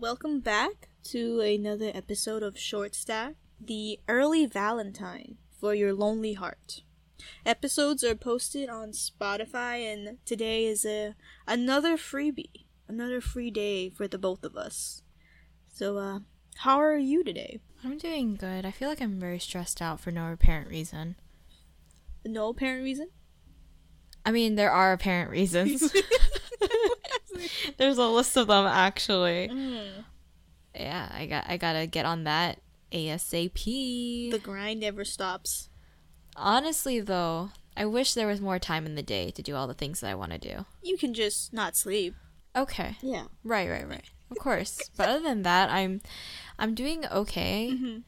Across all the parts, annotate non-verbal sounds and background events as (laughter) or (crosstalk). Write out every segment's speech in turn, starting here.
Welcome back to another episode of Short Stack, the early Valentine for your lonely heart. Episodes are posted on Spotify, and today is a another freebie, another free day for the both of us. So, uh, how are you today? I'm doing good. I feel like I'm very stressed out for no apparent reason. No apparent reason. I mean, there are apparent reasons. (laughs) (laughs) (laughs) There's a list of them actually. Mm. Yeah, I got I got to get on that ASAP. The grind never stops. Honestly though, I wish there was more time in the day to do all the things that I want to do. You can just not sleep. Okay. Yeah. Right, right, right. Of course. but other than that, I'm I'm doing okay. Mhm.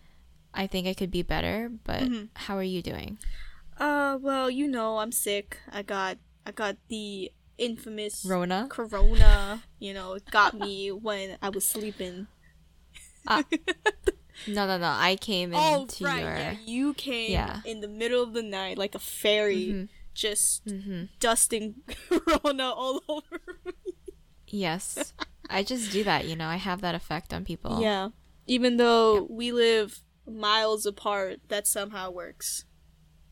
I think I could be better, but Mhm. how are you doing? Uh, well, you know, I'm sick. I got I got the infamous Rona? corona. You know, got me (laughs) when I was sleeping. Ah. (laughs) No, no, no. I came oh, into right. your Yeah, you came Yeah. in the middle of the night like a fairy, Mhm. just Mhm. dusting (laughs) corona all over me. Yes. I just do that, you know. I have that effect on people. Yeah. Even though we live miles apart, that somehow works.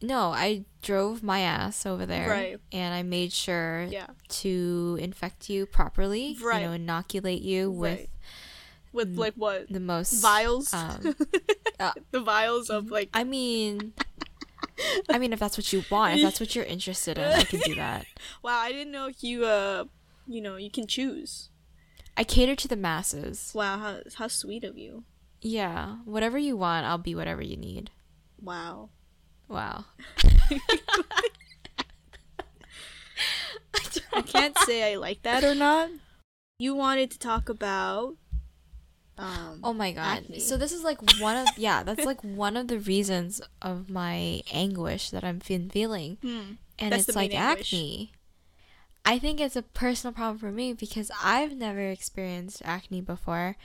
No, I drove my ass over there. Right. And I made sure Yeah. to infect you properly. Right. You know, inoculate you with Right. With like what? the most Vials? Um, (laughs) uh, the vials of like I mean, (laughs) I mean, if that's what you want, if that's what you're interested in, I can do that. (laughs) Wow, I didn't know you uh you know, you can choose. I cater to the masses. Wow, how how sweet of you. Yeah, whatever you want, I'll be whatever you need. Wow. Wow. (laughs) I can't say I like that or not. You wanted to talk about um Oh my god. Acne. So this is like one of yeah, that's like one of the reasons of my anguish that I'm been feeling. hmm. And it's like anguish. acne. I think it's a personal problem for me because I've never experienced acne before.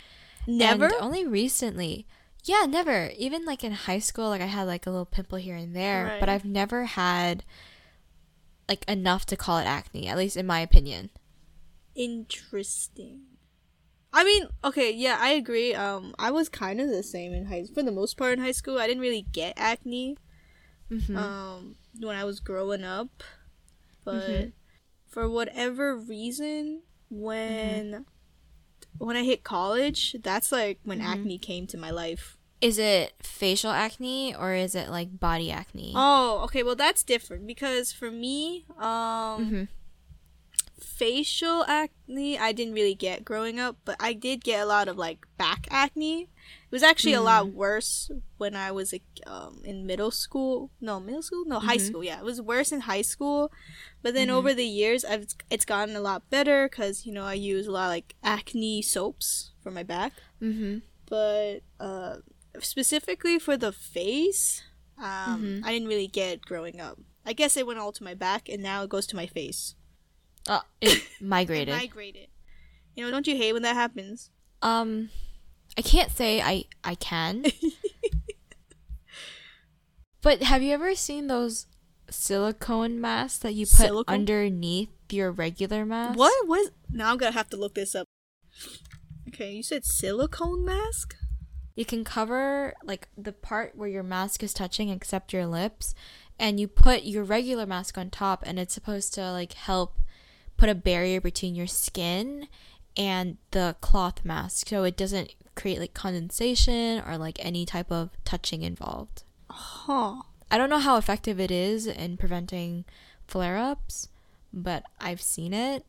never And only recently. Yeah, never. Even like in high school, like I had like a little pimple here and there, Right. but I've never had like enough to call it acne, at least in my opinion. interesting. I mean, okay, yeah, I agree. Um I was kind of the same in high for the most part in high school. I didn't really get acne hmm um when I was growing up. But Mhm. for whatever reason when when I hit college, that's like when Mhm. acne came to my life. Is it facial acne or is it like body acne? Oh, okay. Well, that's different because for me, um, hmm facial acne I didn't really get growing up, but I did get a lot of like back acne. It was actually a lot worse when I was um, in middle school. No, middle school. No, high Mhm. school. Yeah, it was worse in high school. But then Mhm. over the years, I've it's gotten a lot better because you know I use a lot of, like acne soaps for my back. hmm But uh, specifically for the face, um, Mhm. I didn't really get growing up. I guess it went all to my back, and now it goes to my face. Oh, it (laughs) It migrated. migrated. You know, don't you hate when that happens? um, I can't say I I can. (laughs) but have you ever seen those silicone masks that you put Silicone? underneath your regular mask? What was? Now I'm gonna have to look this up. Okay, you said silicone mask. You can cover like the part where your mask is touching except your lips and you put your regular mask on top and it's supposed to like help put a barrier between your skin and the cloth mask so it doesn't create like condensation or like any type of touching involved. Huh. I don't know how effective it is in preventing flare-ups, but I've seen it.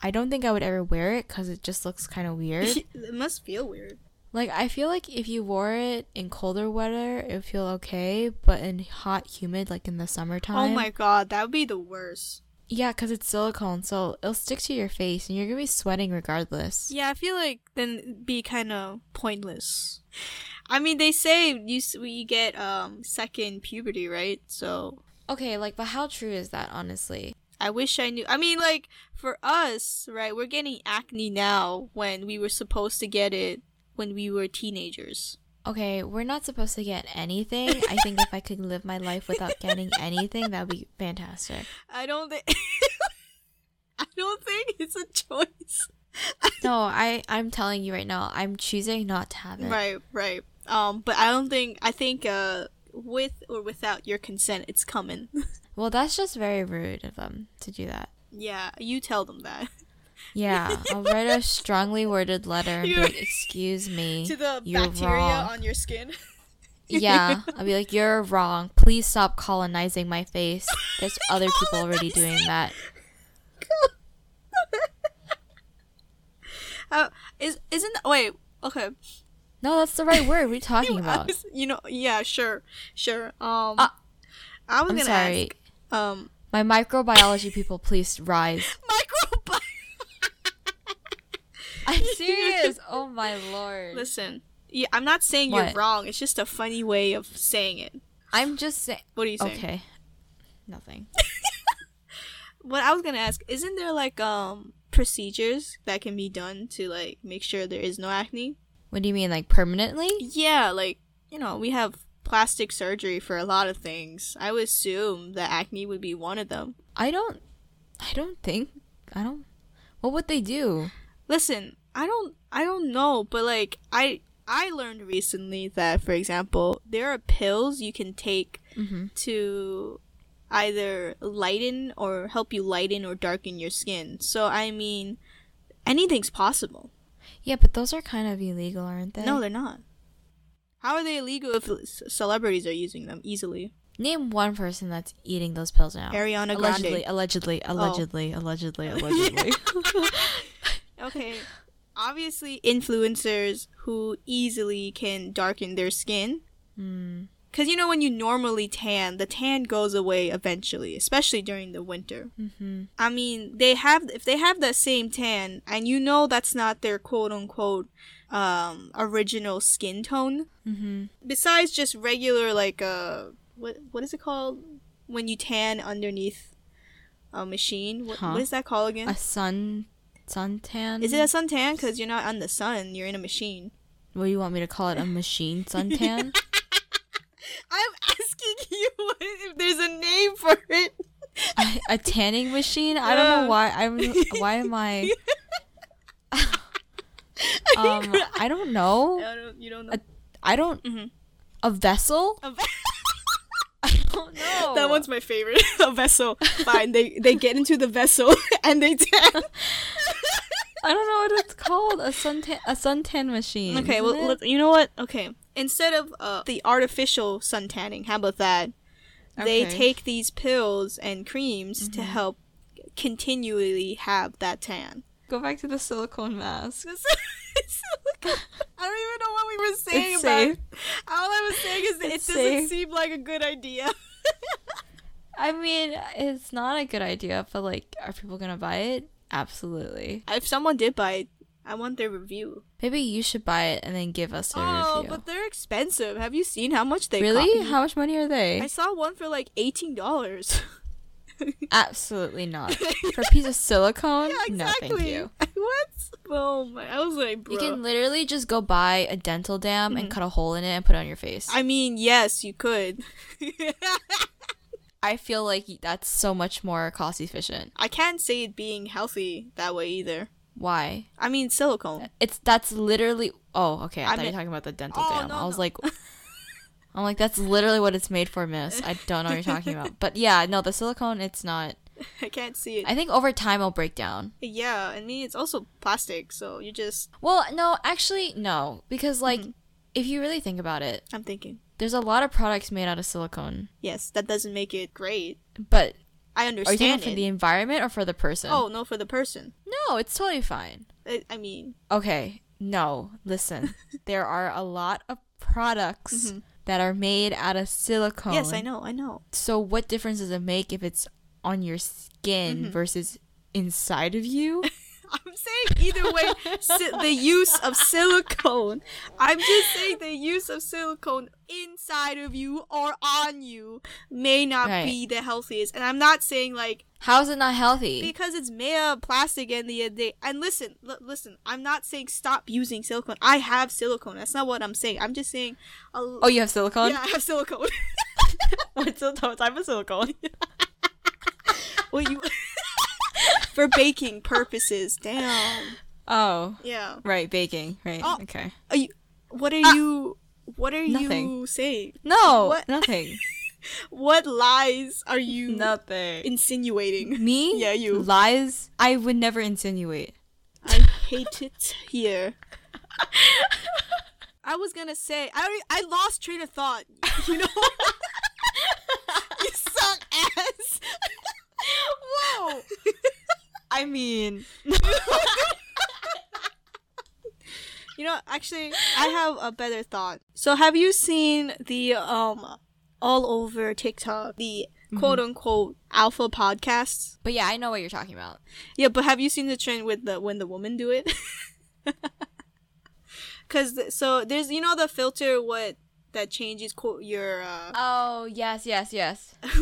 I don't think I would ever wear it cuz it just looks kind of weird. (laughs) it must feel weird. Like I feel like if you wore it in colder weather, it would feel okay, but in hot, humid, like in the summertime. Oh my god, that would be the worst. Yeah, because it's silicone, so it'll stick to your face, and you're gonna be sweating regardless. Yeah, I feel like then be kind of pointless. I mean, they say you we get um second puberty, right? So Okay, like, but how true is that, honestly? I wish I knew. I mean, like for us, right? We're getting acne now when we were supposed to get it when we were teenagers. Okay, we're not supposed to get anything. I think if I could live my life without getting (laughs) anything, that would be fantastic. I don't think. (laughs) I don't think it's a choice. (laughs) no, I I'm telling you right now, I'm choosing not to have it. Right, right. Um, but I don't think I think uh with or without your consent, it's coming. Well, that's just very rude of them to do that. yeah, you tell them that Yeah, I'll write a strongly worded letter and be like, "Excuse me, (laughs) to the you're bacteria wrong." on your skin. (laughs) yeah, I'll be like, "You're wrong. Please stop colonizing my face. There's (laughs) other people already doing that." Uh, is isn't wait okay? No, that's the right word. What are you talking about? was- you know, yeah, sure, sure. Um, Uh, I was I'm gonna sorry. ask. Um, My microbiology people, please rise. microbiome. I'm (laughs) serious. Oh my lord. Listen, yeah, I'm not saying you're wrong. It's just a funny way of saying it. I'm just saying. What are you saying? Okay. Nothing. (laughs) What I was gonna ask, isn't there like um procedures that can be done to like make sure there is no acne? What do you mean, like permanently? Yeah, like you know, we have plastic surgery for a lot of things. I would assume that acne would be one of them. I don't. I don't think. I don't. What would they do? Listen, I don't I don't know, but like I I learned recently that for example, there are pills you can take Mm-hmm. to either lighten or help you lighten or darken your skin. So I mean, anything's possible. Yeah, but those are kind of illegal, aren't they? No, they're not. How are they illegal if celebrities are using them easily? Name one person that's eating those pills now. Ariana allegedly, Grande. allegedly, allegedly, allegedly, allegedly. (laughs) (laughs) Okay. Obviously, influencers who easily can darken their skin. Hmm. Because you know, when you normally tan, the tan goes away eventually, especially during the winter. Mm-hmm. I mean, they have if they have that same tan, and you know that's not their quote unquote um, original skin tone. Mm-hmm. Besides just regular like uh, what what is it called when you tan underneath a machine? What, Huh? what is that called again? A sun suntan. is it a suntan? Because you're not on the sun, you're in a machine. What do you want me to call it? A machine suntan? (laughs) I'm asking you if there's a name for it. a, a tanning machine? I don't know why. I'm. Why am I? (laughs) Um, I don't know. (laughs) I don't, you don't know. A- I don't. Mhm. A vessel? A ve- (laughs) Don't. That one's my favorite. a (laughs) vessel. Fine. They they get into the vessel (laughs) and they tan. I don't know what it's called. A suntan. A suntan machine. Okay. Well, let, you know what? Okay. Instead of uh, the artificial sun tanning, how about that? They take these pills and creams to help continually have that tan. go back to the silicone mask. I don't even know what we were saying It's about. safe. All I was saying is that it doesn't safe. seem like a good idea. (laughs) I mean, it's not a good idea, but like, are people gonna buy it? Absolutely. if someone did buy it, I want their review. Maybe you should buy it and then give us a Oh, review. but they're expensive. Have you seen how much they really? copy? How much money are they? I saw one for like eighteen dollars. (laughs) Absolutely not. (laughs) For a piece of silicone? yeah, No, exactly. thank you. what? Oh my! I was like, bro. You can literally just go buy a dental dam Mm-hmm. and cut a hole in it and put it on your face. I, mean, yes, you could. (laughs) I feel like that's so much more cost efficient. I can't say it being healthy that way either. Why? I mean, silicone. It's that's literally. Oh, okay. I, I thought you mean- were talking about the dental Oh, dam. no, I was no. like, (laughs) I'm like, that's literally what it's made for, miss. I don't know what you're talking about. (laughs) But yeah, no, the silicone, it's not. (laughs) I can't see it. I think over time it'll break down. yeah, I mean, it's also plastic, so you just. Well, no, actually, no, because like, Mm-hmm. if you really think about it, I'm thinking. there's a lot of products made out of silicone, Yes, that doesn't make it great. but I understand. are you talking for the environment or for the person? oh no, for the person. no, it's totally fine. I, I mean, Okay, no, listen. (laughs) there are a lot of products that are made out of silicone. Mm-hmm. yes, I know, I know. So what difference does it make if it's on your skin Mm-hmm. versus inside of you? (laughs) I'm saying either way, si- the use of silicone. I'm just saying the use of silicone inside of you or on you may not Right. be the healthiest. And I'm not saying like How is it not healthy? because it's made of plastic and the day. And listen, l- listen. I'm not saying stop using silicone. I have silicone. That's not what I'm saying. I'm just saying. A, oh, you have silicone? yeah, I have silicone. What's the type of silicone? (laughs) well, you (laughs) for baking purposes. Damn. Oh, Yeah. right, baking. Right. Oh. Okay. Are you, what are Ah. you? What are you saying? No, What? nothing. (laughs) What lies are you (laughs) nothing. insinuating? Me? Yeah, you. Lies? I would never insinuate. I hate it here. I was gonna say I already, I lost train of thought. You know, you suck ass. Whoa. (laughs) I mean, You know, actually, I have a better thought. So, have you seen the um all over TikTok the quote unquote alpha podcasts? but yeah, I know what you're talking about. Yeah, but have you seen the trend with the when the women do it? (laughs) Cause so there's you know the filter what that changes quote your uh Oh, yes, yes, yes. (laughs)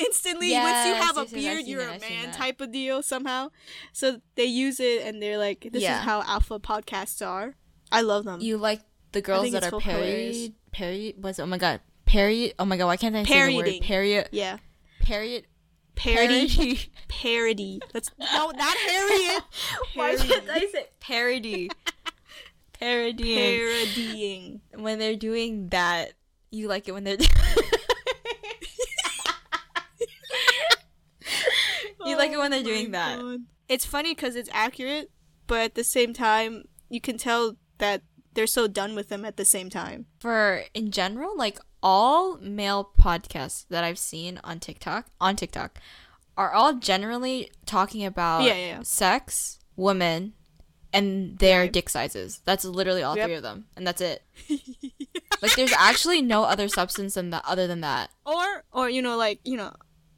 instantly once you have a yes, yes, I've beard seen you're a man type of deal somehow. So they use it and they're like this Yeah. is how alpha podcasts are. I love them. You like the girls that are parried, parried, was, oh my god, parried, oh my god, why can't I say the word parried, yeah. parried, Parody. parody. (laughs) Parody. That's no not Harriet. (laughs) Why Parody. can't I say parody? Parodying. Parodying. when they're doing that, you like it when they're. (laughs) you like it when they're Oh doing that. God. It's funny because it's accurate, but at the same time, you can tell that they're so done with them at the same time. For in general, like all male podcasts that I've seen on TikTok, on TikTok, are all generally talking about Yeah, yeah, yeah. sex, women, and their dick sizes. That's literally all Yep. three of them, and that's it. (laughs) like, there's actually no other substance than that, other than that. or, or you know, like you know,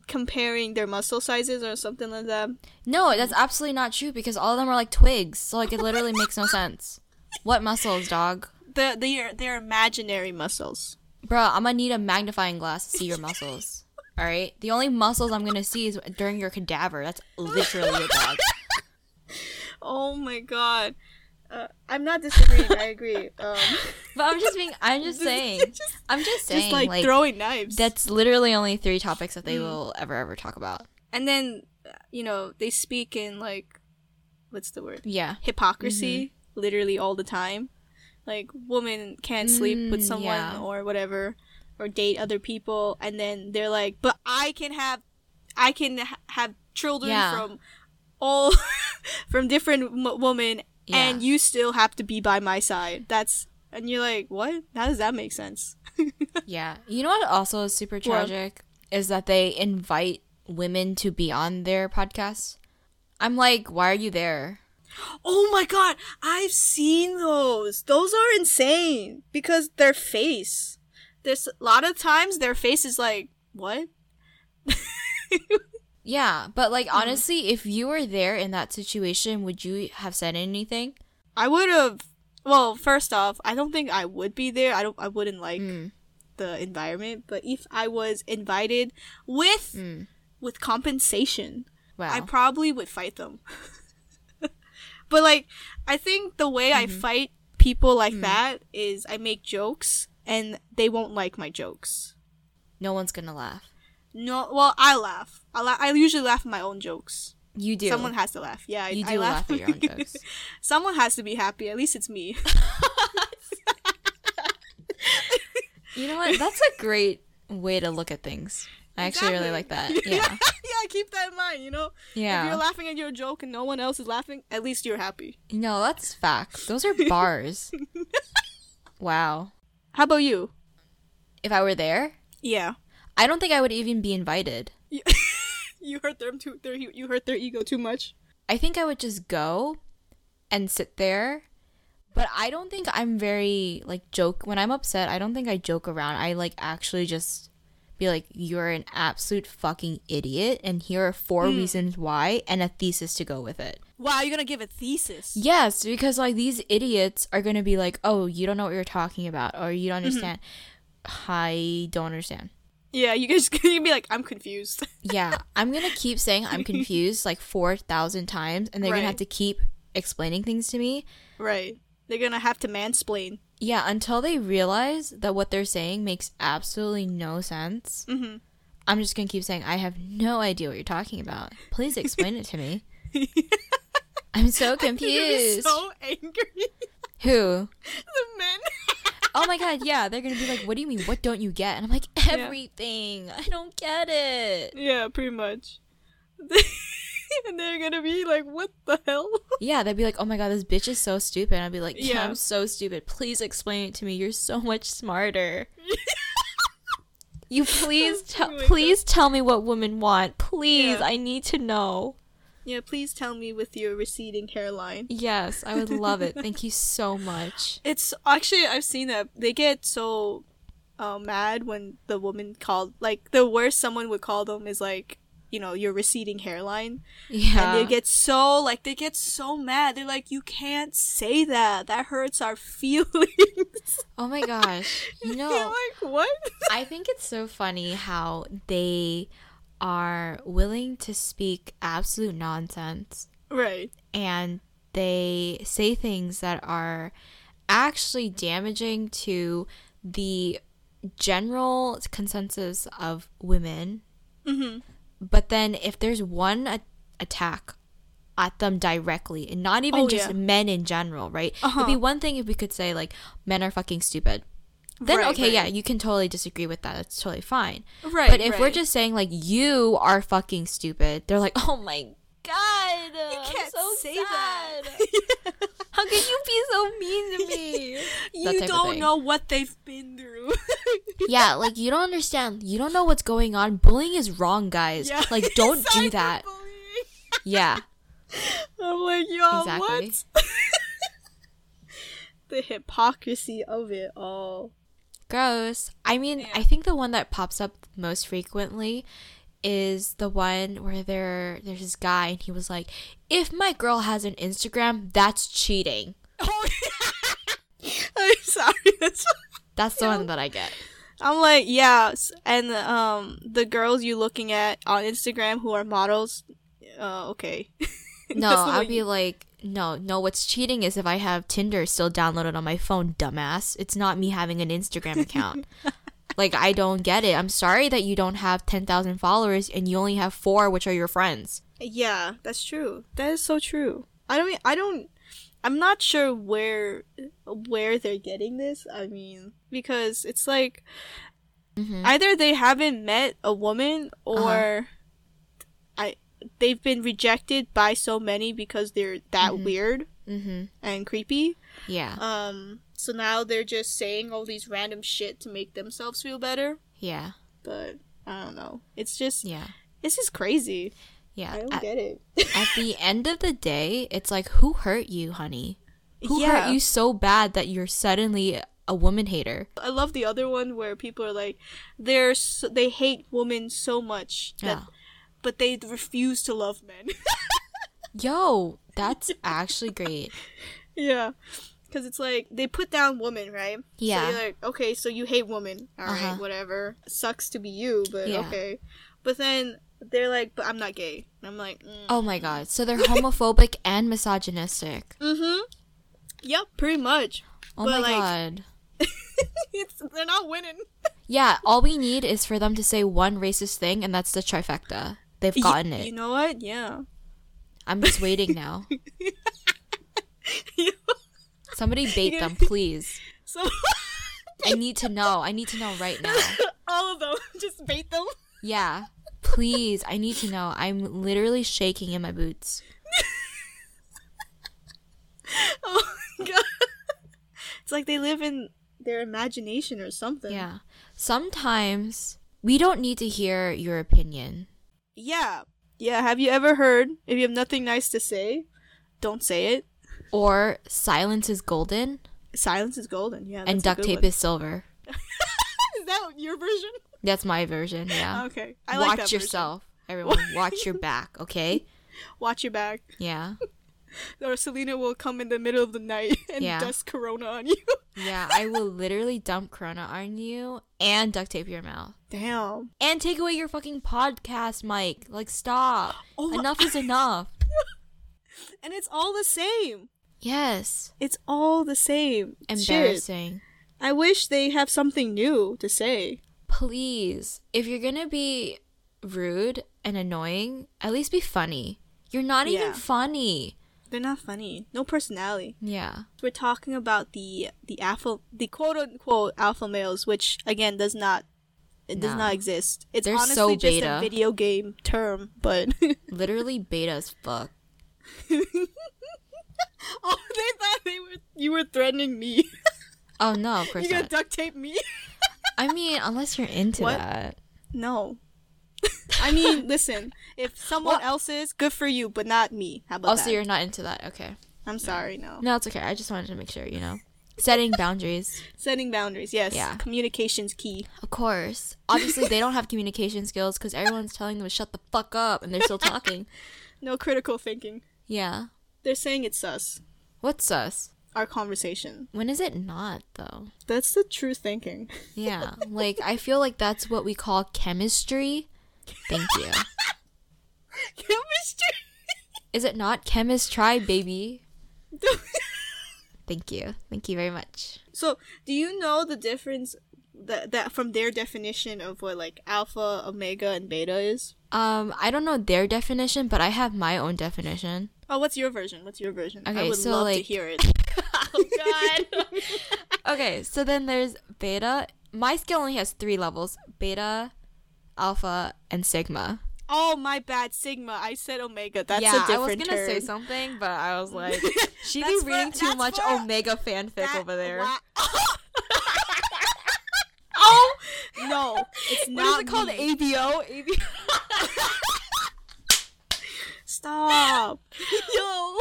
comparing their muscle sizes or something like that. No, that's absolutely not true because all of them are like twigs. So like it literally makes no sense. What muscles, dog? The the their imaginary muscles. Bruh, I'm gonna need a magnifying glass to see your muscles. (laughs) All right. The only muscles I'm gonna see is during your cadaver. That's literally it, dog. Oh my god. Uh, I'm not disagreeing. I agree. (laughs) Um, But I'm just being. I'm just (laughs) saying. just, I'm just saying. just like, like throwing knives. that's literally only three topics that they Mm. will ever ever talk about. and then uh, you know they speak in like what's the word Yeah. hypocrisy literally all the time like woman can't sleep with Mm, someone yeah. or whatever or date other people and then they're like but i can have i can ha- have children Yeah. from all (laughs) from different m- women and you still have to be by my side that's and you're like what how does that make sense (laughs) Yeah. You know what also is super tragic is that they invite women to be on their podcasts. I'm like, why are you there? Oh my god, I've seen those. Those are insane because their face. There's a lot of times their face is like, what? (laughs) (laughs) Yeah, but like Mm-hmm. honestly, if you were there in that situation, would you have said anything? I would have. Well, first off, I don't think I would be there. I don't. I wouldn't like Mm. the environment. But if I was invited with Mm. with compensation, Wow. I probably would fight them. (laughs) but like, I think the way I Mm-hmm. fight people like Mm. that is I make jokes and they won't like my jokes. no one's gonna laugh. No, well, I laugh. I, la- I usually laugh at my own jokes. You do. Someone has to laugh. Yeah, I, you I do laugh at your own jokes. (laughs) Someone has to be happy. At least it's me. (laughs) You know what? That's a (laughs) great way to look at things. I actually really like that. Exactly. Yeah. yeah, keep that in mind. You know, Yeah. if you're laughing at your joke and no one else is laughing, at least you're happy. No, that's facts. Those are bars. wow. How about you? If I were there, Yeah, I don't think I would even be invited. you, (laughs) you hurt them too. Their, you hurt their ego too much. I think I would just go and sit there. But I don't think I'm very like joke when I'm upset. I don't think I joke around. I like actually just be like, "You're an absolute fucking idiot, and here are four hmm. reasons why, and a thesis to go with it." Wow, you're gonna give a thesis. Yes, because like these idiots are gonna be like, "Oh, you don't know what you're talking about, or you don't mm-hmm. understand." I don't understand. Yeah, you guys (laughs) gonna be like, I'm confused. (laughs) Yeah, I'm gonna keep saying I'm confused like four thousand times, and they're Right. gonna have to keep explaining things to me. right. They're gonna have to mansplain. Yeah, until they realize that what they're saying makes absolutely no sense. Mm-hmm. I'm just gonna keep saying I have no idea what you're talking about. Please explain it to me. (laughs) I'm so confused. so angry. Who? the men. Oh my god, yeah, they're gonna be like, "What do you mean? What don't you get?" And I'm like, (laughs) Yeah. "Everything. I don't get it." yeah, pretty much. (laughs) and they're gonna be like, "What the hell?" (laughs) Yeah, they'd be like, "Oh my god, this bitch is so stupid." And I'd be like, "Yeah, Yeah. I'm so stupid. Please explain it to me. You're so much smarter." You please Oh tell God. please tell me what women want. Please, Yeah. I need to know. Yeah, please tell me with your receding hairline. Yes, I would love it. Thank you so (laughs) much. It's actually I've seen that they get so uh, mad when the woman called like the worst someone would call them is like you know your receding hairline Yeah. and they get so like they get so mad they're like you can't say that that hurts our (laughs) feelings oh my gosh. (laughs) You know, like what I think it's so funny how they are willing to speak absolute nonsense right and they say things that are actually damaging to the general consensus of women. mm-hmm But then if there's one a- attack at them directly, and not even Oh, just yeah. men in general, right? Uh-huh. It'd be one thing if we could say like men are fucking stupid. Then Right, okay, yeah, you can totally disagree with that. That's totally fine. right But if we're just saying like you are fucking stupid, they're like, oh my god, you can't so say sad. that (laughs) How can you be so mean to me? (laughs) You don't know what they've been through (laughs) yeah, like you don't understand. You don't know what's going on. Bullying is wrong, guys. Yeah, Like don't do that. Yeah. I'm like, yo, Exactly. what? the hypocrisy of it all. Gross. I mean, Yeah. I think the one that pops up most frequently is the one where there there's this guy and he was like, "If my girl has an Instagram, that's cheating." (laughs) Oh, (laughs) I'm sorry. That's. That's the one that I get. I'm like, yeah, and um, the girls you looking at on Instagram who are models, uh, okay. (laughs) No, way be you- like, no, no. What's cheating is if I have Tinder still downloaded on my phone, dumbass. It's not me having an Instagram account. (laughs) like I don't get it. I'm sorry that you don't have ten thousand followers and you only have four, which are your friends. Yeah, that's true. That is so true. I don't. I don't. I'm not sure where where they're getting this. I mean, because it's like Mhm. either they haven't met a woman or Uh-huh. They've been rejected by so many because they're that Mhm. weird Mhm. and creepy. Yeah. Um, so now they're just saying all these random shit to make themselves feel better. Yeah. But I don't know. It's just Yeah. it's just crazy. Yeah. I don't At, get it. at the end of the day, it's like who hurt you, honey? Who Yeah. hurt you so bad that you're suddenly a woman hater? I love the other one where people are like, they're so, they hate women so much that, Yeah. But they refuse to love men. (laughs) Yo, that's actually great. yeah, because it's like they put down women, right? Yeah. So you're like, okay, so you hate women, all right, Uh-huh. whatever. Sucks to be you, but Yeah. okay. But then they're like, but I'm not gay. And I'm like, mm. Oh my god. So they're homophobic (laughs) and misogynistic. mm-hmm. Yep, pretty much. Oh But, my like- god. (laughs) it's they're not winning. Yeah, all we need is for them to say one racist thing and that's the trifecta. They've gotten you, it. You know what? Yeah. I'm just waiting now. (laughs) (laughs) Somebody (laughs) bait them, please. so I need to know. I need to know right now. all of them just bait them. Yeah. Please, I need to know. I'm literally shaking in my boots. Oh my god. It's like they live in their imagination or something. Yeah. Sometimes we don't need to hear your opinion. Yeah. Yeah. Have you ever heard if you have nothing nice to say, don't say it. Or silence is golden Silence is golden. Yeah. and duct tape one. is silver. (laughs) Is that your version? That's my version, yeah. Okay. I watch like that version. yourself. Everyone, (laughs) watch your back, okay? Watch your back. Yeah. (laughs) Or Selena will come in the middle of the night (laughs) and Yeah. dust Corona on you. (laughs) Yeah, I will literally dump Corona on you and duct tape your mouth. Damn. And take away your fucking podcast mic. Like, stop. (gasps) Oh my- enough is enough. And it's all the same. Yes. It's all the same. Shit. Embarrassing. I wish they have something new to say. Please, if you're gonna be rude and annoying, at least be funny. You're not Yeah. even funny. They're not funny. No personality. Yeah. We're talking about the the alpha, the quote unquote alpha males, which again does not it does not exist. It's They're honestly so just a video game term, but (laughs) Literally beta as fuck. (laughs) oh, they thought they were you were threatening me. Oh no, of (laughs) course you gonna not. duct tape me? I mean, unless you're into What? that. No. (laughs) I mean, listen. If someone What? else is, good for you, but not me. How about Also, that? you're not into that. Okay. I'm sorry. No. No, it's okay. I just wanted to make sure, you know. Setting boundaries. Setting boundaries. Yes. Yeah. Communication's key. Of course. Obviously, they don't have communication skills because everyone's telling them to shut the fuck up and they're still talking. (laughs) No critical thinking. Yeah. They're saying it's us. What's sus? Our conversation. When is it not, though? That's the true thinking. (laughs) Yeah. Like, I feel like that's what we call chemistry. Thank you. (laughs) Chemistry. Is it not chemist chemistry, baby? (laughs) Thank you. Thank you very much. so, do you know the difference that that from their definition of what like alpha, omega, and beta is? Um, I don't know their definition, but I have my own definition. Oh, what's your version? What's your version? I Okay, would so, love to like- hear it. (laughs) oh god. okay, so then there's beta. My scale only has three levels: beta, alpha, and sigma. oh, my bad. Sigma. I said omega. That's yeah, a different I was gonna say something, but I was like, (laughs) she be That's for- reading too much for- Omega fanfic That- over there. (laughs) oh no, it's What not is it called? me. ABO. ABO. Stop. (laughs) Yo,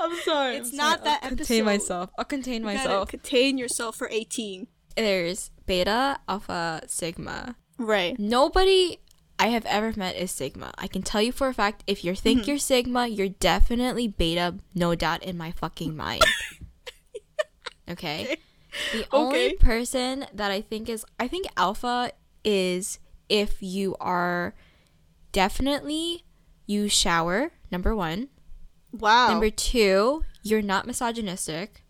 I'm sorry. It's I'm not sorry, that I'll episode. Contain myself. I'll contain You myself. contain yourself for 18. There's beta, alpha, sigma. Right. Nobody I have ever met is sigma. I can tell you for a fact if you think Mm-hmm. you're sigma, you're definitely beta, no doubt in my fucking mind. (laughs) okay? The only Okay. person that I think is I think alpha is if you are definitely you shower, number 1. Wow. Number 2, you're not misogynistic.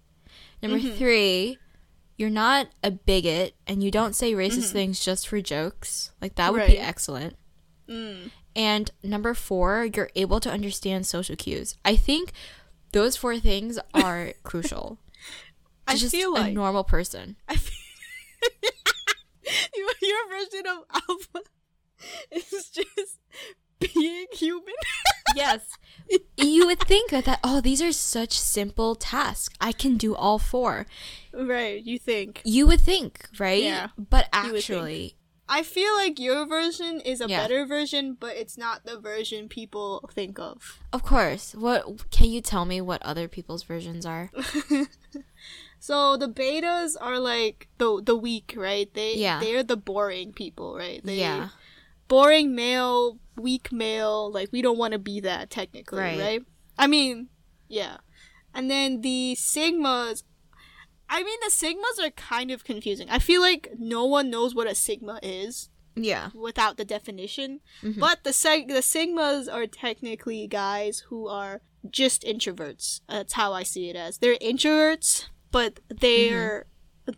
Number Mm-hmm. 3, you're not a bigot and you don't say racist Mm-hmm. things just for jokes. Like that would be excellent. Mm. And number 4, you're able to understand social cues. I think those four things are (laughs) crucial. I Just feel like a normal person. I feel (laughs) your version of alpha is just being human. (laughs) Yes. you would think that, that oh these are such simple tasks. I can do all four. right, you think. You would think, right? Yeah, But you would think. actually, I feel like your version is a Yeah. better version, but it's not the version people think of. of course. What can you tell me what other people's versions are? (laughs) So the betas are like the the weak, right? They Yeah. they're the boring people, right? They, yeah. Boring male, weak male, like we don't want to be that technically, Right. right. I mean, yeah. And then the sigmas I mean the sigmas are kind of confusing. I feel like no one knows what a sigma is Yeah. without the definition. Mhm. But the seg- the sigmas are technically guys who are just introverts. That's how I see it as. They're introverts, but they're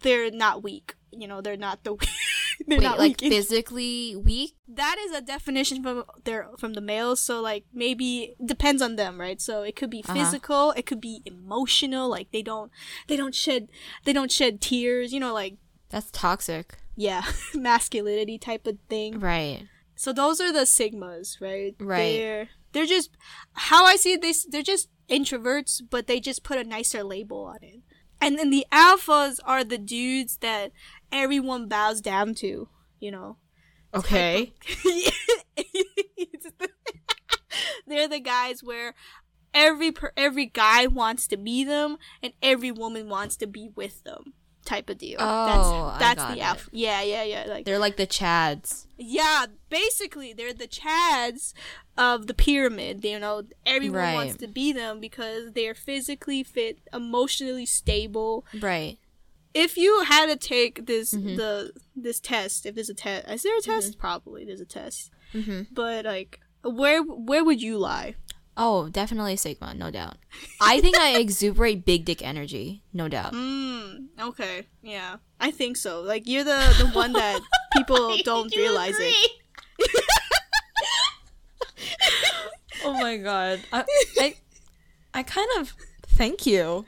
they're not weak. You know, they're not the (laughs) they're Wait, not like weak. physically weak? that is a definition from their from the males. So like maybe depends on them, right? So it could be Uh-huh. physical, it could be emotional. Like they don't they don't shed they don't shed tears. You know, like That's toxic. yeah, (laughs) masculinity type of thing. Right. So those are the sigmas, right? Right. They're they're just how I see this. They're just introverts, but they just put a nicer label on it. And then the alphas are the dudes that everyone bows down to. You know. Okay. (laughs) They're the guys where every per- every guy wants to be them and every woman wants to be with them type of deal. Oh, that's that's got the it. alpha. Yeah, yeah, yeah. Like They're like the Chads. yeah, basically they're the Chads of the pyramid. You know, everyone wants to be them because they're physically fit, emotionally stable. Right. If you had to take this Mhm. the this test, if there's a test, is there a test? Probably there's a test. Mm-hmm. But like, where where would you lie? Oh, definitely Sigma, no doubt. I think I (laughs) exuberate big dick energy, no doubt. Hmm. Okay. Yeah, I think so. Like you're the the one that (laughs) people don't realize it. (laughs) oh my god. I, I, I kind of thank you.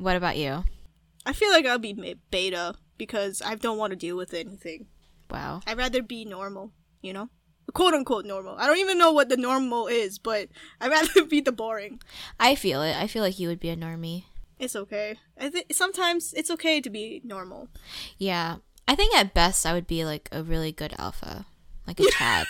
What about you? I feel like I'll be beta because I don't want to deal with anything. Wow. I'd rather be normal, you know? Quote unquote normal. I don't even know what the normal is, but (laughs) I'd rather be the boring. I feel it. I feel like you would be a normie. It's okay. I think sometimes it's okay to be normal. Yeah. I think at best I would be like a really good alpha. Like a (laughs) Chad.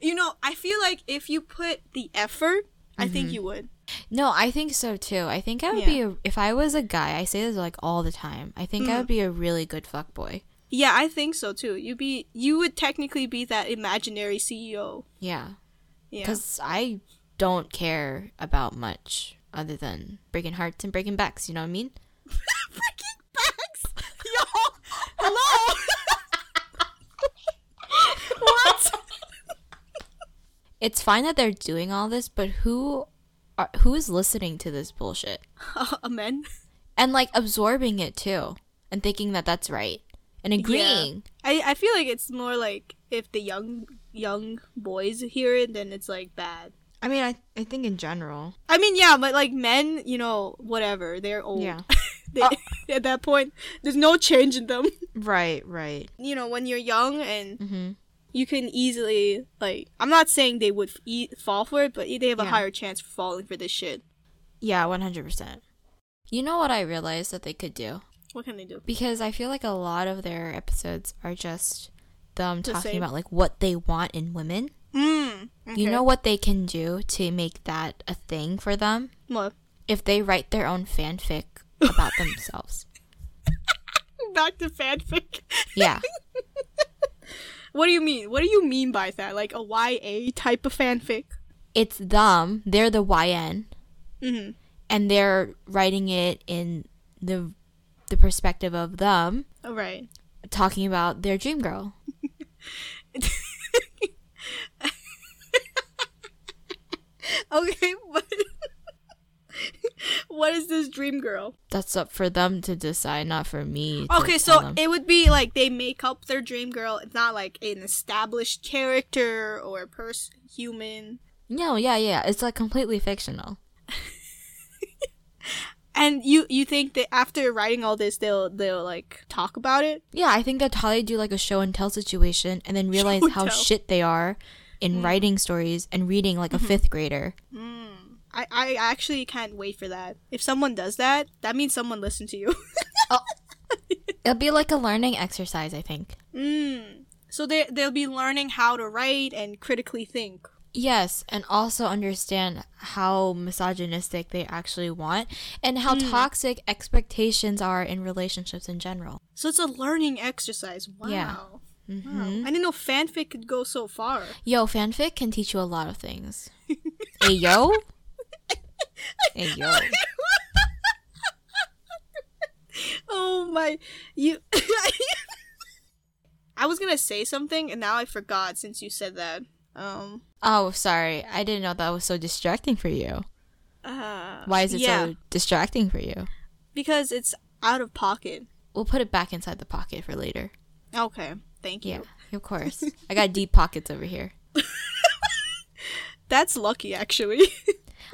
You know, I feel like if you put the effort, I think mm-hmm. you would. No, I think so too. I think I would Yeah. be a, if I was a guy, I say this like all the time. I think I mm. would be a really good fuck boy. Yeah, I think so too. You be you would technically be that imaginary CEO. Yeah. Yeah. Because I don't care about much other than breaking hearts and breaking backs. You know what I mean? (laughs) breaking backs. Yo. Hello. (laughs) what? (laughs) It's fine that they're doing all this, but who are who is listening to this bullshit (laughs) Amen. and like absorbing it too and thinking that that's right and agreeing? I, I feel like it's more like if the young young boys hear it, then it's like bad. I mean, I I think in general. I mean, yeah, but like men, you know, whatever, they're old. Yeah. (laughs) They, (laughs) at that point, there's no change in them. Right, right. You know, when you're young and Mm-hmm. You can easily like, I'm not saying they would e- fall for it, but they have a Yeah. higher chance for falling for this shit. Yeah, one hundred percent. You know what I realized that they could do What can they do? because I feel like a lot of their episodes are just them The talking same. about like what they want in women. Mm. You know what they can do to make that a thing for them what? if they write their own fanfic about (laughs) themselves. Back to fanfic. Yeah. (laughs) What do you mean? What do you mean by that? Like a YA type of fanfic? It's them, they're the YN, Mm-hmm. and they're writing it in the the perspective of them Oh, right. talking about their dream girl. (laughs) Okay, but what is this dream girl? That's up for them to decide, not for me. Okay, so them. it would be like they make up their dream girl. It's not like an established character or a person, human. no, yeah, yeah, it's like completely fictional. (laughs) And you you think that after writing all this, they'll they'll like talk about it? Yeah, I think that's how they do like a show and tell situation, and then (laughs) realize how shit they are in hmm. writing stories and reading like a mm-hmm. fifth grader. Hmm. I I actually can't wait for that. If someone does that, that means someone listened to you. (laughs) It'll be like a learning exercise, I think. mm. So they they'll be learning how to write and critically think. Yes, and also understand how misogynistic they actually want and how toxic expectations are in relationships in general. So it's a learning exercise. Wow. Yeah. Wow. Mhm. I didn't know fanfic could go so far. Yo, fanfic can teach you a lot of things. (laughs) hey, yo. (laughs) Hey, yo. (laughs) oh my you (laughs) I was gonna say something and now I forgot since you said that. Um Oh, sorry. I didn't know that was so distracting for you. uh, Why is it yeah, so distracting for you? because it's out of pocket. We'll put it back inside the pocket for later. Okay. Thank you. Yeah, of course. I got deep pockets over here. That's lucky actually.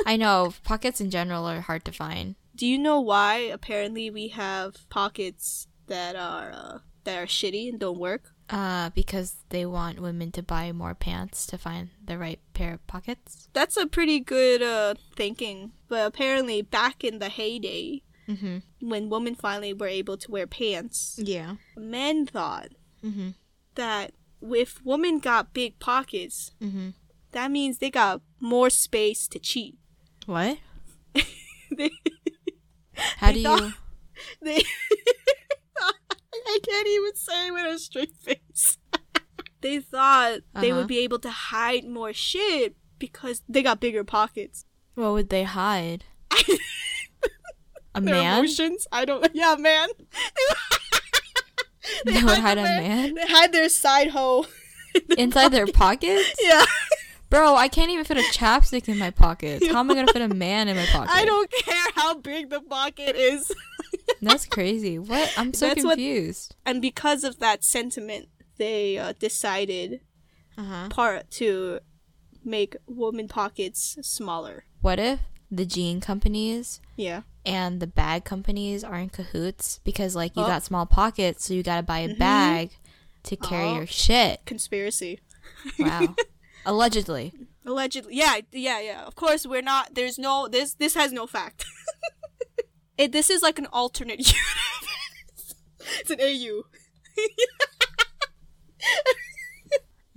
I know pockets in general are hard to find. Do you know why apparently we have pockets that are uh, that are shitty and don't work? Uh, because they want women to buy more pants to find the right pair of pockets. That's a pretty good uh thinking. But apparently back in the heyday Mm-hmm. when women finally were able to wear pants, Yeah. men thought Mm-hmm. that if women got big pockets, Mm-hmm. that means they got more space to cheat. What? (laughs) they, How They do you? (laughs) they I can't even say it with a straight face. (laughs) they thought they Uh-huh. would be able to hide more shit because they got bigger pockets. What would they hide? A Their man? emotions? I don't. Yeah, man. They would hide a man? They hide their side hoe. Inside their pockets? Yeah. Bro, I can't even fit a chapstick in my pocket. (laughs) How am I gonna fit a man in my (laughs) pocket? I don't care how big the pocket is. (laughs) That's crazy. What? I'm so That's what- confused. and because of that sentiment, they uh, decided Uh huh. part to make woman pockets smaller. what if the jean companies Yeah. and the bag companies are in cahoots because like you Oh. got small pockets, so you got to buy a Mhm. bag to carry Oh. your shit. Conspiracy. Wow. Allegedly. Allegedly. Yeah, yeah, yeah. Of course, we're not. There's no. This this has no fact. (laughs) it. This is like an alternate (laughs) universe. it's an AU.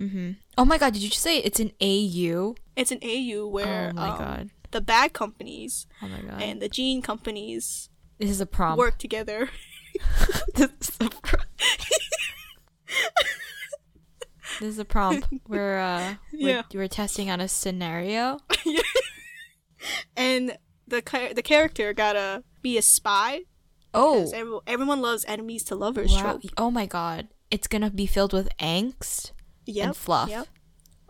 (laughs) mm-hmm. Oh my god, did you just say it's an AU? It's an AU where oh my um, god. the bad companies Oh my god. and the jean companies this is a problem. work together. this is a prompt. This is a prompt. (laughs) We're uh we're, Yeah. we're testing out a scenario. (laughs) and the the character gotta be a spy. Oh, every- everyone loves enemies to lovers Wow. trope. Oh my god. It's gonna be filled with angst Yep. and fluff. Yep.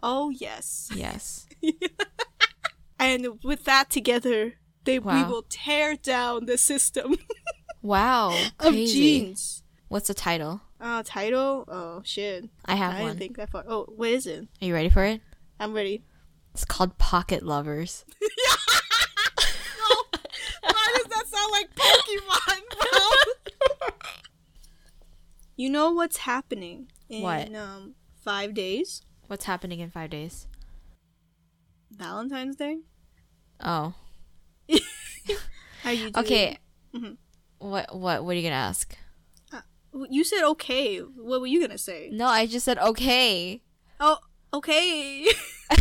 Oh yes. Yes. (laughs) And with that together, they we will tear down the system Wow. of Crazy. jeans. What's the title? Uh, title? Oh shit! I have I one. didn't think that far. Oh, what is it? Are you ready for it? I'm ready. It's called Pocket Lovers. (laughs) no. Why does that sound like Pokemon, bro? (laughs) you know what's happening in What? um five days? What's happening in five days? Valentine's Day. Oh. (laughs) How you doing? Okay. Mhm. What what what are you gonna ask? You said okay. What were you gonna say? No, I just said okay. Oh, okay. (laughs)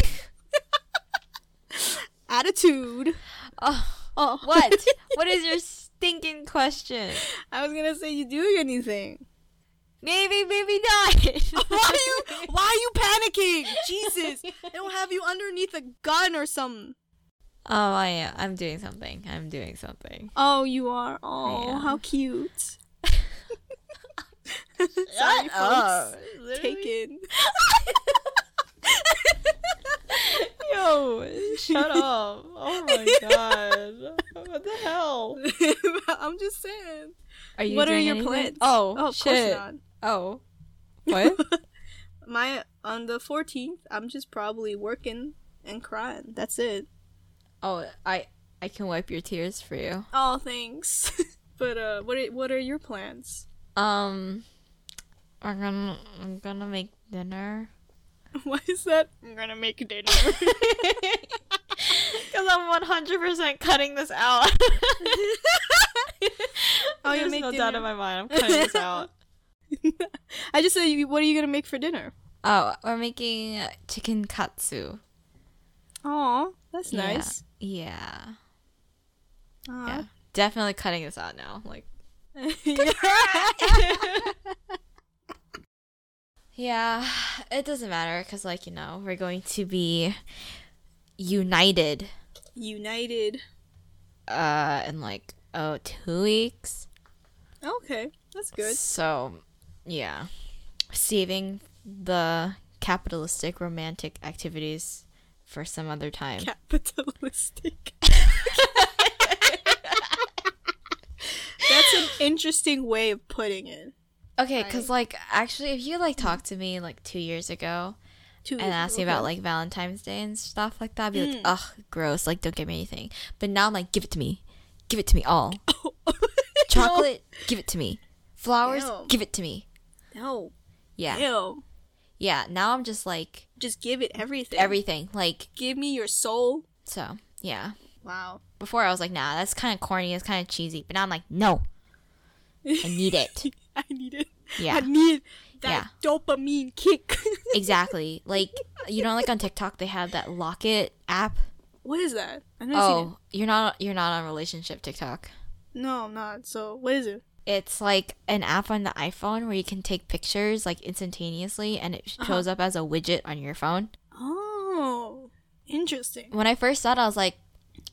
Attitude. Oh, Oh, what? (laughs) what is your stinking question? I was gonna say you doing anything. Maybe, maybe not. (laughs) why are you Why are you panicking? Jesus, they don't have you underneath a gun or something. Oh, I am. I'm doing something. I'm doing something. Oh, you are. Oh, how cute. (laughs) Sorry, folks. Taken. (laughs) (laughs) Yo, shut up. Oh my god. What the hell? I'm just saying. Are you what are your anything? plans? Oh, oh shit. Oh. What? My on the 14th, I'm just probably working and crying. That's it. oh, I I can wipe your tears for you. Oh, thanks. but uh, what are, what are your plans? Um I'm gonna I'm gonna make dinner. (laughs) What is that? I'm gonna make dinner. (laughs) Because I'm 100% cutting this out. (laughs) Oh, you There's make no doubt dinner. in my mind. I'm cutting this out. I just said, what are you gonna make for dinner? Oh, we're making chicken katsu. Oh, that's Yeah. nice. Yeah. Aw. Yeah. Definitely cutting this out now. Like (laughs) Yeah, it doesn't matter because, like, you know, we're going to be united United. uh in like oh two weeks. Okay, that's good. So, yeah, saving the capitalistic romantic activities for some other time. Capitalistic. (laughs) That's an interesting way of putting it. okay, because like actually, if you like talked to me like two years ago Two and asked me about like Valentine's Day and stuff like that, I'd be like, Mm. ugh, gross. Like, don't give me anything. But now I'm like, give it to me, give it to me all. (laughs) Chocolate, give it to me. Flowers, Ew. give it to me. No. Yeah, Ew. yeah. Now I'm just like Just give it everything. everything. Like Give me your soul. so, yeah. Wow. Before I was like, nah, that's kind of corny. It's kind of cheesy. But now I'm like, no, I need it. (laughs) I need it. Yeah. I need that Yeah. dopamine kick. (laughs) exactly. Like you know, like on TikTok they have that Locket app. what is that? I've never seen Oh, you're not you're not on relationship TikTok. No, I'm not. So, what is it? It's like an app on the iPhone where you can take pictures like instantaneously and it Uh-huh. shows up as a widget on your phone. Oh, interesting. When I first saw it, I was like,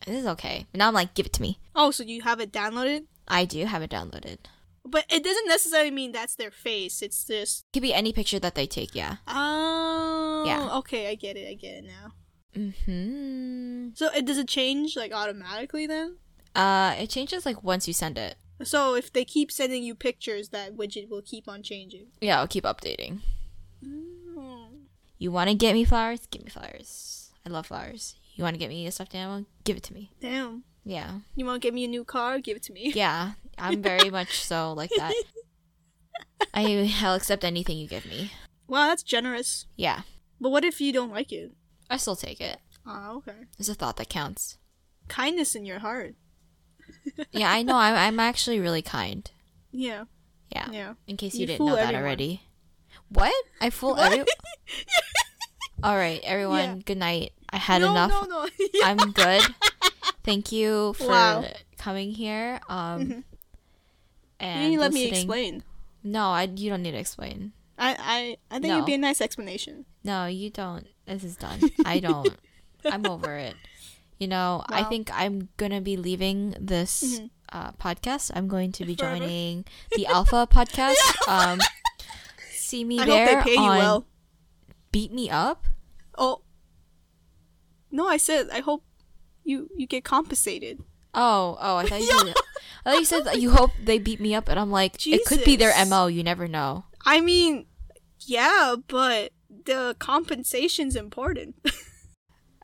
this is okay. But now I'm like, give it to me. Oh, so you have it downloaded? I do have it downloaded. But it doesn't necessarily mean that's their face. It's just It could be any picture that they take, yeah. oh Yeah. Okay, I get it. I get it now. Mm-hmm. So it does it change like automatically then? Uh, it changes like once you send it. So if they keep sending you pictures, that widget will keep on changing. Yeah, I'll keep updating. Mm. You want to get me flowers? Give me flowers. I love flowers. You want to get me a stuffed animal? Give it to me. Damn. Yeah. You want to get me a new car? Give it to me. Yeah. I'm very (laughs) much so like that. (laughs) I, I'll accept anything you give me. Wow, that's generous. Yeah. But what if you don't like it? I still take it. Oh, okay. It's a thought that counts. Kindness in your heart. (laughs) Yeah, I know. I'm, I'm actually really kind. Yeah. Yeah. Yeah. In case you, You didn't know that everyone. already. What? I fool everyone? All right, everyone. Yeah. Good night. I had no, enough. No, no, (laughs) yeah. I'm good. Thank you for Wow. coming here. Um, Mhm. and you let me explain. No, I. You don't need to explain. I, I, I think No. it'd be a nice explanation. No, you don't. This is done. (laughs) I don't. I'm over it. You know, I think I'm gonna be leaving this Mhm. uh, podcast. I'm going to be Forever. joining the (laughs) Alpha podcast. Um, see me there. I there hope they pay you on well. Beat Me Up. Oh. No, I said I hope you you get compensated. Oh, oh, I thought you (laughs) said, I thought you said that you hope they beat me up, and I'm like, it could be their Jesus. mo. You never know. I mean, yeah, but the compensation's important. (laughs)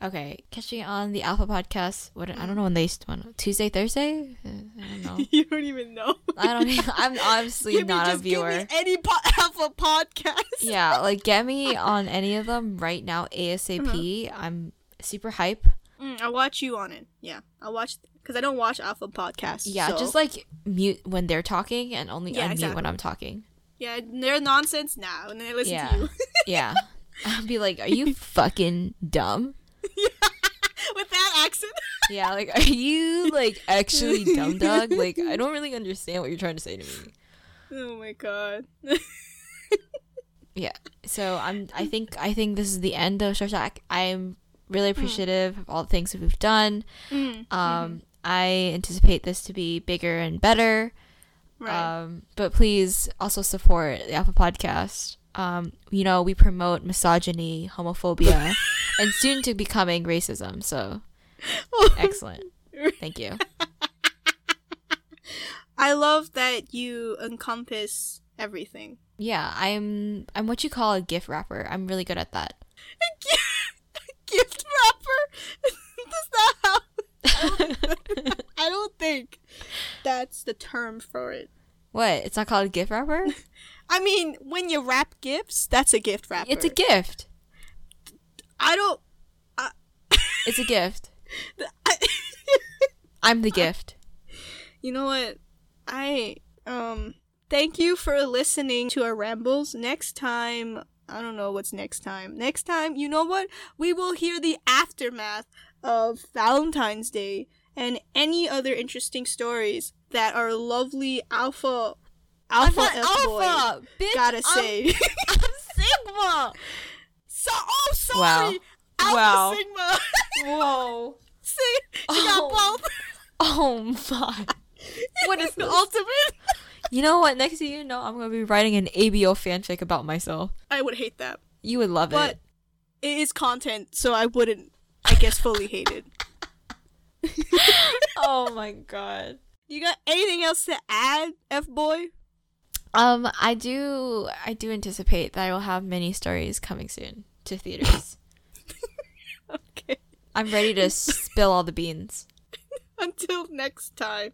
Okay, catching on the Alpha podcast. What I don't know when they when, Tuesday, Thursday. Uh, I don't know. (laughs) you don't even know. I don't. I'm obviously Give me- not a just give me viewer. any po- Alpha podcast. Yeah, like get me on any of them right now ASAP. Uh-huh. I'm super hype. Mm, I'll watch you on it. Yeah, I'll watch because I don't watch Alpha podcasts. Yeah, so- just like mute when they're talking and only Yeah, unmute exactly. when I'm talking. yeah, they're nonsense now, and then I listen Yeah. to you (laughs) Yeah. I'll be like, "Are you (laughs) fucking dumb?" (laughs) with that accent. Yeah, like, are you like actually dumb, dog? Like, I don't really understand what you're trying to say to me. Oh my god. Yeah. So I'm. I think. I think this is the end of Short Shack. I'm really appreciative of all the things that we've done. Mm, Um, I anticipate this to be bigger and better. right. Um, but please also support the Alpha Podcast. Um, you know, we promote misogyny, homophobia, (laughs) and soon to becoming racism. So (laughs) excellent. Thank you. (laughs) I love that you encompass everything. Yeah, I'm I'm what you call a gift wrapper. I'm really good at that. Gift wrapper. (laughs) That's not how. I don't think that's the term for it. what? It's not called a gift wrapper? (laughs) I mean, when you wrap gifts, that's a gift wrapper. It's a gift. I don't. (laughs) It's a gift. I, I'm the gift. you know what? I um. Thank you for listening to our rambles. Next time, I don't know what's next time. Next time, you know what? We will hear the aftermath of Valentine's Day and any other interesting stories that our lovely alpha alpha I'm not F boy alpha, bitch. gotta I'm- say. (laughs) I'm Sigma. so, oh, sorry. Wow. Alpha Wow. Sigma. Whoa. (laughs) See, she Oh. got both. Oh my. (laughs) What is the ultimate? You know what? Next thing you know, I'm gonna be writing an ABO fanfic about myself. I would hate that, You would love but it. But it is content, so I wouldn't, I guess, fully hate it. (laughs) oh my god. You got anything else to add, F boy? Um, I do. I do anticipate that I will have many stories coming soon to theaters. (laughs) Okay. I'm ready to spill all the beans. (laughs) Until next time.